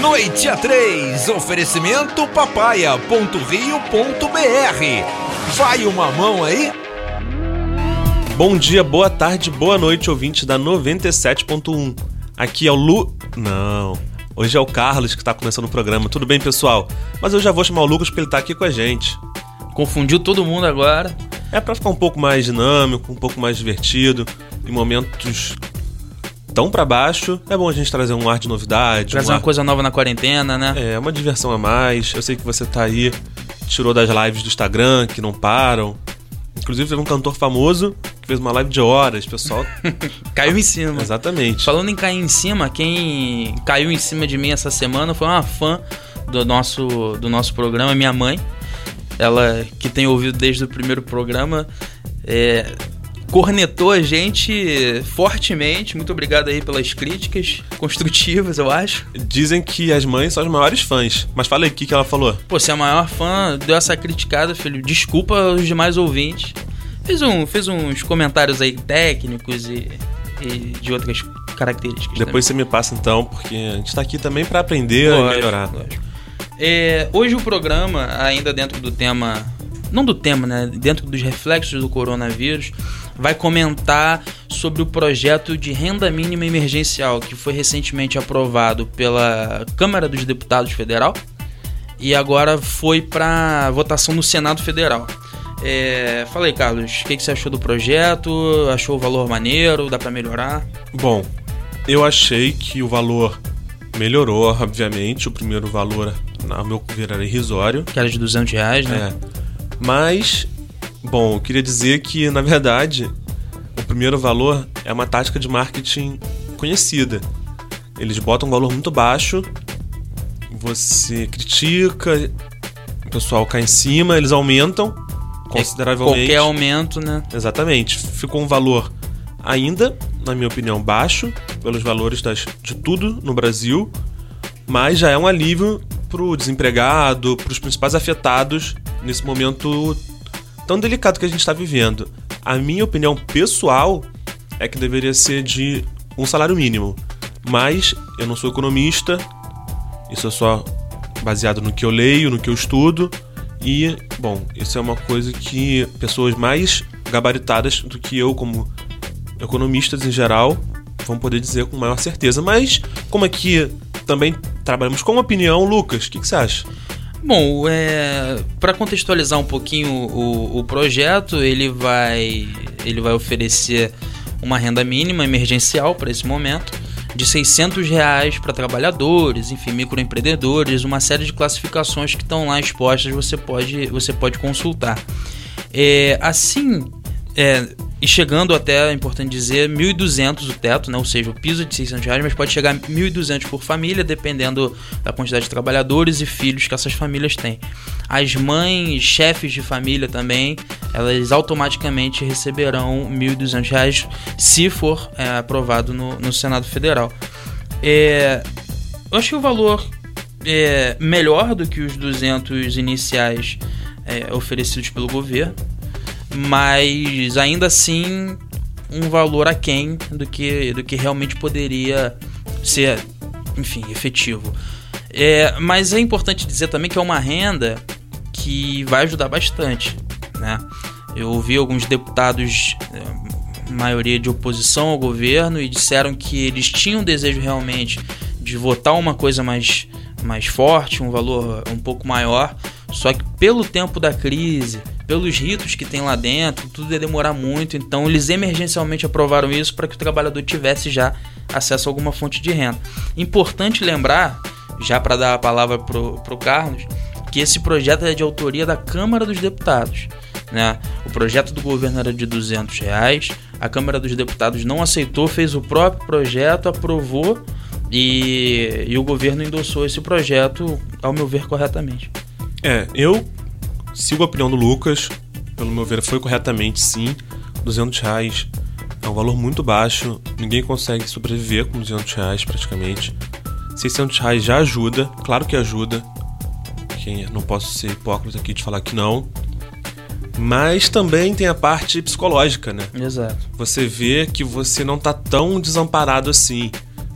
Noite a três, oferecimento papaya.rio.br. Vai uma mão aí? Bom dia, boa tarde, boa noite, ouvinte da 97.1. Aqui é o Lu. Não. Hoje é o Carlos que tá começando o programa. Tudo bem, pessoal? Mas eu já vou chamar o Lucas porque ele tá aqui com a gente. Confundiu todo mundo agora. É para ficar um pouco mais dinâmico, um pouco mais divertido, em momentos tão para baixo. É bom a gente trazer um ar de novidade. Trazer um uma ar... coisa nova na quarentena, né? É, uma diversão a mais. Eu sei que você tá aí, tirou das lives do Instagram, que não param. Inclusive teve um cantor famoso que fez uma live de horas, pessoal. caiu em cima. Exatamente. Falando em cair em cima, quem caiu em cima de mim essa semana foi uma fã do nosso, do nosso programa, minha mãe. Ela que tem ouvido desde o primeiro programa. É, cornetou a gente fortemente. Muito obrigado aí pelas críticas construtivas, eu acho. Dizem que as mães são as maiores fãs. Mas fala aí o que, que ela falou. Pô, você é a maior fã, deu essa criticada, filho. Desculpa os demais ouvintes. Fez, um, fez uns comentários aí técnicos e, e de outras características. Depois também. você me passa então, porque a gente tá aqui também para aprender lógico, e melhorar. Lógico. É, hoje o programa, ainda dentro do tema. Não do tema, né? Dentro dos reflexos do coronavírus, vai comentar sobre o projeto de renda mínima emergencial que foi recentemente aprovado pela Câmara dos Deputados Federal e agora foi para votação no Senado Federal. É, fala aí, Carlos, o que, que, você achou do projeto? Achou o valor maneiro? Dá para melhorar? Bom, eu achei que o valor melhorou, obviamente. O primeiro valor, ao meu ver, era irrisório. Que era de 200 reais, né? É. Mas Bom, eu queria dizer que, na verdade, o primeiro valor é uma tática de marketing conhecida. Eles botam um valor muito baixo, você critica, o pessoal cai em cima, eles aumentam consideravelmente. Qualquer aumento, né? Exatamente. Ficou um valor ainda, na minha opinião, baixo, pelos valores das, de tudo no Brasil, mas já é um alívio para o desempregado, para os principais afetados nesse momento tão delicado que a gente está vivendo. A minha opinião pessoal é que deveria ser de um salário mínimo. Mas eu não sou economista, isso é só baseado no que eu leio, no que eu estudo. E, bom, isso é uma coisa que pessoas mais gabaritadas do que eu, como economistas em geral, vão poder dizer com maior certeza. Mas, como aqui também trabalhamos com opinião, Lucas, o que, que você acha? Bom, é, para contextualizar um pouquinho o, o, projeto, ele vai, ele vai oferecer uma renda mínima emergencial para esse momento de 600 reais para trabalhadores, enfim, microempreendedores, uma série de classificações que estão lá expostas, você pode, você pode consultar. É, assim, é, e chegando até, é importante dizer, 1.200 o teto, né? ou seja, o piso de 600 reais, mas pode chegar a 1.200 por família, dependendo da quantidade de trabalhadores e filhos que essas famílias têm. As mães, chefes de família também, elas automaticamente receberão 1.200 reais se for é, aprovado no, no, Senado Federal. É, eu achei o valor é, melhor do que os 200 iniciais é, oferecidos pelo governo mas ainda assim um valor aquém do que, do que realmente poderia ser, enfim, efetivo. É, mas é importante dizer também que é uma renda que vai ajudar bastante, né? Eu ouvi alguns deputados, é, maioria de oposição ao governo, e disseram que eles tinham desejo realmente de votar uma coisa mais, mais forte, um valor um pouco maior, só que pelo tempo da crise, pelos ritos que tem lá dentro, tudo ia demorar muito, então eles emergencialmente aprovaram isso para que o trabalhador tivesse já acesso a alguma fonte de renda. Importante lembrar, já para dar a palavra pro, pro Carlos, que esse projeto é de autoria da Câmara dos Deputados. Né? O projeto do governo era de 200 reais, a Câmara dos Deputados não aceitou, fez o próprio projeto, aprovou e, e o governo endossou esse projeto, ao meu ver, corretamente. É, eu sigo a opinião do Lucas. Pelo meu ver, foi corretamente sim. 200 reais é um valor muito baixo. Ninguém consegue sobreviver com 200 reais praticamente. 600 reais já ajuda, claro que ajuda. Quem não posso ser hipócrita aqui de falar que não. Mas também tem a parte psicológica, né? Exato. Você vê que você não tá tão desamparado assim.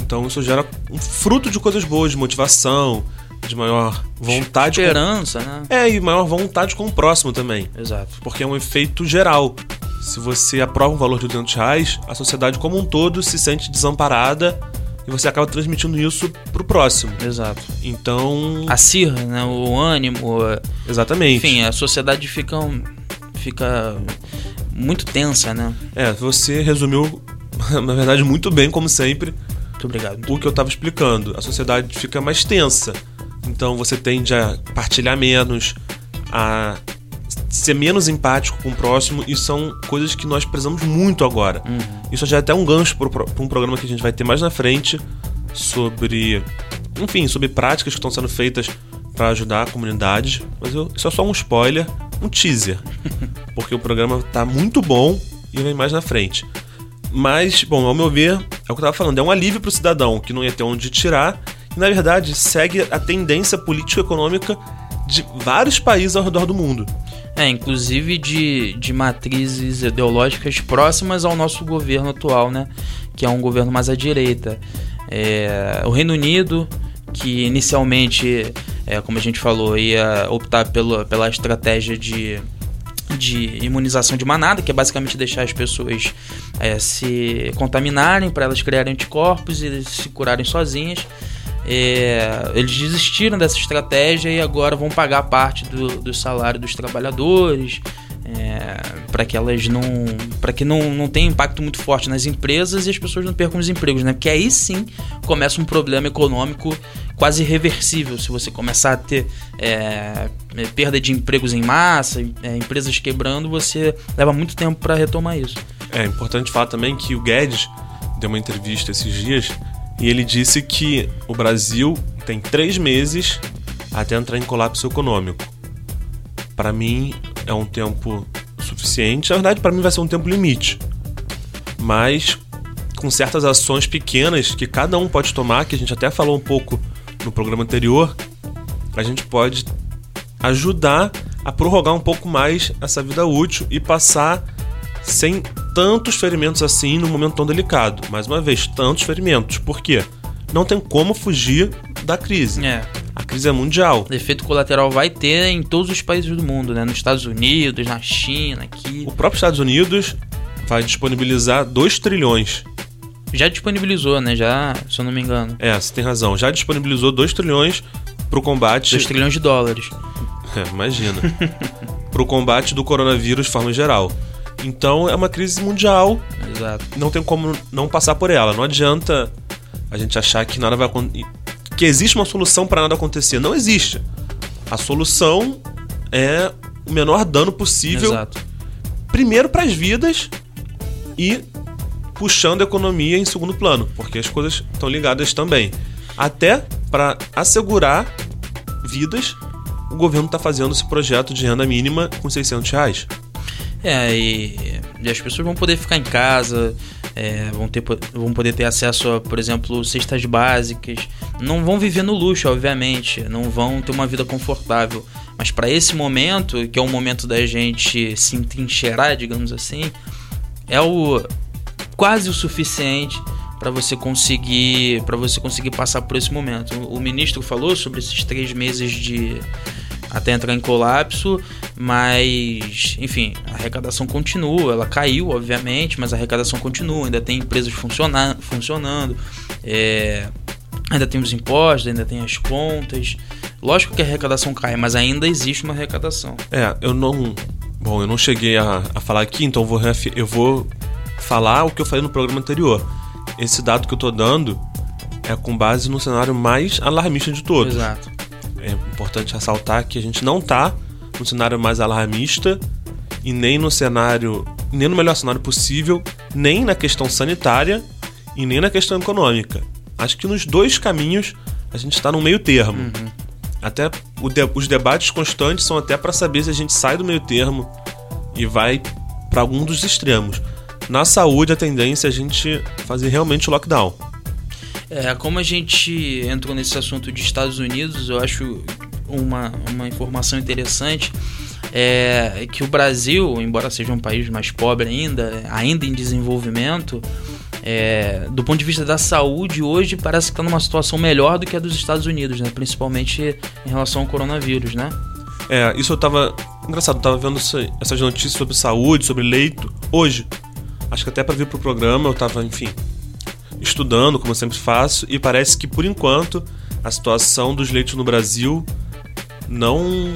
Então isso gera um fruto de coisas boas, de motivação, de maior vontade. Esperança, com... né? É, e maior vontade com o próximo também. Exato. Porque é um efeito geral. Se você aprova um valor de 200 reais, a sociedade como um todo se sente desamparada e você acaba transmitindo isso pro próximo. Exato. Então. A cirra, né? O ânimo. Exatamente. Enfim, a sociedade fica, fica muito tensa, né? É, você resumiu, na verdade, muito bem, como sempre. Muito obrigado. O que eu estava explicando. A sociedade fica mais tensa. Então você tende a partilhar menos, a ser menos empático com o próximo, e são coisas que nós precisamos muito agora. Uhum. Isso já é até um gancho para um programa que a gente vai ter mais na frente sobre, enfim, sobre práticas que estão sendo feitas para ajudar a comunidade. Mas eu, isso é só um spoiler, um teaser, porque o programa tá muito bom e vem mais na frente. Mas, bom, ao meu ver, é o que eu estava falando, é um alívio para o cidadão que não ia ter onde tirar e, na verdade, segue a tendência político-econômica de vários países ao redor do mundo. É, inclusive de, de matrizes ideológicas próximas ao nosso governo atual, né? Que é um governo mais à direita. É, o Reino Unido, que inicialmente, é, como a gente falou, ia optar pelo, pela estratégia de, de imunização de manada, que é basicamente deixar as pessoas é, se contaminarem para elas criarem anticorpos e se curarem sozinhas. É, eles desistiram dessa estratégia e agora vão pagar parte do, do salário dos trabalhadores é, para que elas não para que não, não tenha impacto muito forte nas empresas e as pessoas não percam os empregos, né? Porque aí sim começa um problema econômico quase irreversível se você começar a ter é, é perda de empregos em massa, é, empresas quebrando, você leva muito tempo para retomar isso. É importante falar também que o Guedes deu uma entrevista esses dias e ele disse que o Brasil tem três meses até entrar em colapso econômico. Para mim é um tempo suficiente. Na verdade, para mim vai ser um tempo limite. Mas com certas ações pequenas que cada um pode tomar, que a gente até falou um pouco no programa anterior, a gente pode ajudar a prorrogar um pouco mais essa vida útil e passar sem tantos ferimentos assim no momento tão delicado. Mais uma vez, tantos ferimentos. Por quê? Não tem como fugir da crise. É. A crise é mundial. O efeito colateral vai ter em todos os países do mundo, né? Nos Estados Unidos, na China, aqui. O próprio Estados Unidos vai disponibilizar 2 trilhões. Já disponibilizou, né? Já, se eu não me engano. É, você tem razão. Já disponibilizou 2 trilhões pro combate. 2 trilhões de dólares. É, imagina. pro combate do coronavírus de forma geral. Então é uma crise mundial. Exato. Não tem como não passar por ela. Não adianta a gente achar que nada vai que existe uma solução para nada acontecer. Não existe. A solução é o menor dano possível. Exato. Primeiro para as vidas e puxando a economia em segundo plano, porque as coisas estão ligadas também. Até para assegurar vidas, o governo está fazendo esse projeto de renda mínima com 600 reais. É, e, e as pessoas vão poder ficar em casa, é, vão, ter, vão poder ter acesso a, por exemplo, cestas básicas. Não vão viver no luxo, obviamente, não vão ter uma vida confortável. Mas para esse momento, que é o momento da gente se entrincheirar, digamos assim, é o quase o suficiente para você conseguir para você conseguir passar por esse momento. O ministro falou sobre esses três meses de até entrar em colapso, mas enfim, a arrecadação continua, ela caiu, obviamente, mas a arrecadação continua, ainda tem empresas funcionando, funcionando é, ainda tem os impostos, ainda tem as contas. Lógico que a arrecadação cai, mas ainda existe uma arrecadação. É, eu não. Bom, eu não cheguei a, a falar aqui, então eu vou, eu vou falar o que eu falei no programa anterior. Esse dado que eu tô dando é com base no cenário mais alarmista de todos. Exato é importante ressaltar que a gente não está no cenário mais alarmista e nem no cenário, nem no melhor cenário possível, nem na questão sanitária e nem na questão econômica. Acho que nos dois caminhos a gente está no meio termo. Uhum. Até de, os debates constantes são até para saber se a gente sai do meio termo e vai para algum dos extremos. Na saúde, a tendência é a gente fazer realmente o lockdown. É, como a gente entrou nesse assunto de Estados Unidos, eu acho uma, uma informação interessante é que o Brasil, embora seja um país mais pobre ainda, ainda em desenvolvimento, é, do ponto de vista da saúde, hoje parece que está numa situação melhor do que a dos Estados Unidos, né? Principalmente em relação ao coronavírus, né? É, isso eu tava. Engraçado, eu tava vendo essa- essas notícias sobre saúde, sobre leito, hoje. Acho que até para vir pro programa eu tava, enfim, estudando, como eu sempre faço, e parece que por enquanto a situação dos leitos no Brasil não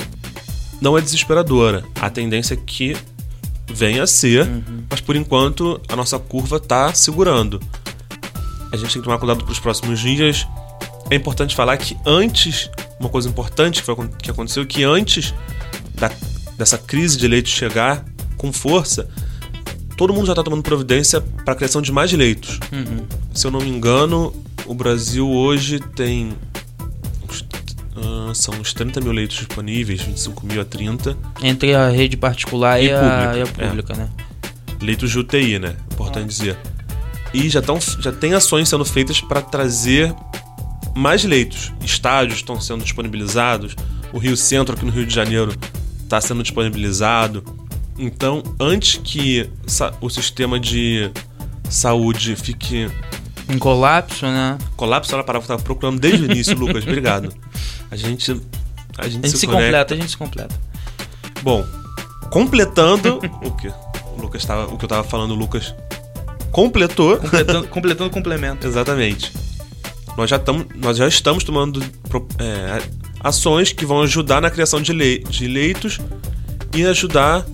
não é desesperadora. A tendência é que venha a ser, mas por enquanto a nossa curva tá segurando. A gente tem que tomar cuidado para os próximos dias. É importante falar que antes, uma coisa importante que, foi, que aconteceu, que antes da- dessa crise de leitos chegar com força, todo mundo já está tomando providência para a criação de mais leitos. Se eu não me engano, o Brasil hoje tem. ah, são uns 30 mil leitos disponíveis, 25 mil a 30. Entre a rede particular e, E a, pública, e a é. pública, né? leitos de UTI, né? Importante dizer. E já, tão, já tem ações sendo feitas para trazer mais leitos. Estádios estão sendo disponibilizados. O Rio Centro, aqui no Rio de Janeiro, está sendo disponibilizado. Então, antes que o sistema de saúde fique Em colapso, né? colapso, era a palavra que eu estava procurando desde o início, Lucas. Obrigado. A gente, a gente, A gente se conecta. completa, a gente se completa. Bom, completando o que o Lucas tava, o que eu tava falando, o Lucas completou. Completando, completando o complemento. Exatamente. Nós já, tamo, nós já estamos tomando é, ações que vão ajudar na criação de, lei, de leitos e ajudar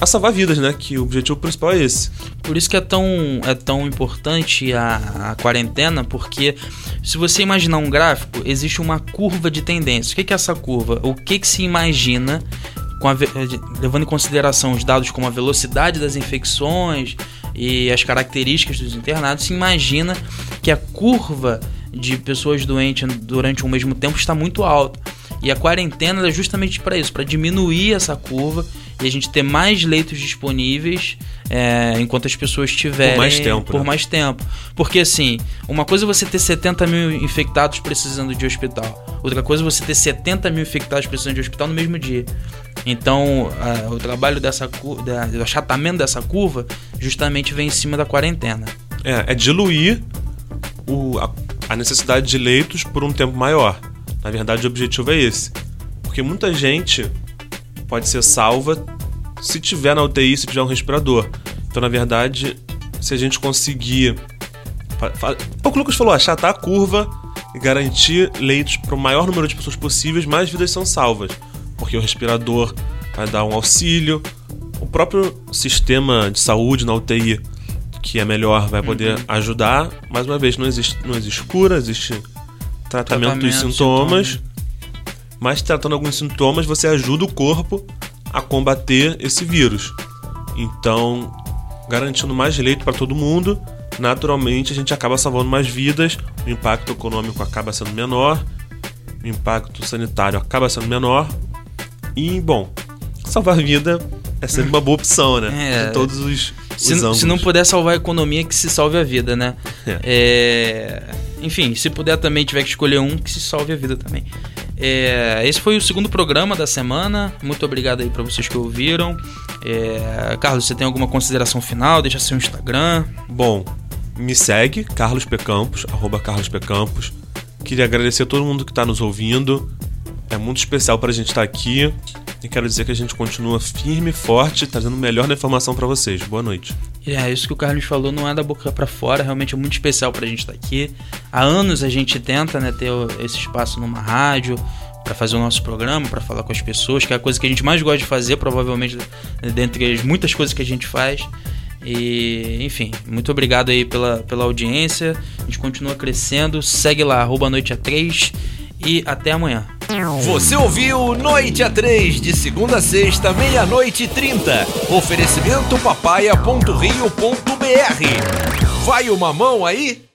a salvar vidas, né? Que o objetivo principal é esse. Por isso que é tão, é tão importante a, a quarentena, porque se você imaginar um gráfico, existe uma curva de tendência. O que é essa curva? O que, que se imagina, a ve- levando em consideração os dados como a velocidade das infecções e as características dos internados, se imagina que a curva de pessoas doentes durante um mesmo tempo está muito alta. E a quarentena é justamente para isso, para diminuir essa curva e a gente ter mais leitos disponíveis é, enquanto as pessoas tiverem mais tempo, por né? mais tempo. Porque assim, uma coisa é você ter 70 mil infectados precisando de hospital, outra coisa é você ter 70 mil infectados precisando de hospital no mesmo dia. Então, a- o trabalho dessa da, do achatamento dessa curva justamente vem em cima da quarentena. É, é diluir o- a, a necessidade de leitos por um tempo maior. Na verdade, o objetivo é esse. Porque muita gente pode ser salva se tiver na UTI, se tiver um respirador. Então, na verdade, se a gente conseguir. O que o Lucas falou, achatar a curva e garantir leitos para o maior número de pessoas possíveis, mais vidas são salvas. Porque o respirador vai dar um auxílio, o próprio sistema de saúde na UTI, que é melhor, vai poder Uhum. ajudar. Mais uma vez, não existe, não existe cura, existe tratamento, dos Tratamento, sintomas. sintomas. Mas tratando alguns sintomas, você ajuda o corpo a combater esse vírus. Então, garantindo mais leito para todo mundo, naturalmente a gente acaba salvando mais vidas, o impacto econômico acaba sendo menor, o impacto sanitário acaba sendo menor. E, bom, salvar vida é sempre uma boa opção, né? É. Em todos os, Se, os se não puder salvar a economia, que se salve a vida, né? É, Enfim, se puder também tiver que escolher um, que se salve a vida também. É, Esse foi o segundo programa da semana. Muito obrigado aí pra vocês que ouviram. É, Carlos, você tem alguma consideração final? Deixa seu Instagram. Bom, me segue, Carlos P. Campos, arroba Carlos P. Campos. Queria agradecer a todo mundo que está nos ouvindo. É muito especial para a gente estar aqui. E quero dizer que a gente continua firme e forte, trazendo o melhor da informação para vocês. Boa noite. É, isso que o Carlos falou não é da boca pra fora, realmente é muito especial pra gente estar aqui. Há anos a gente tenta né, ter esse espaço numa rádio pra fazer o nosso programa, pra falar com as pessoas, que é a coisa que a gente mais gosta de fazer, provavelmente dentre as muitas coisas que a gente faz. E, enfim, muito obrigado aí pela, pela audiência. A gente continua crescendo. Segue lá, arroba noite a 3 e até amanhã. Você ouviu Noite a 3, de segunda a sexta, meia-noite e trinta. Oferecimento papaya.rio.br. Vai uma mão aí?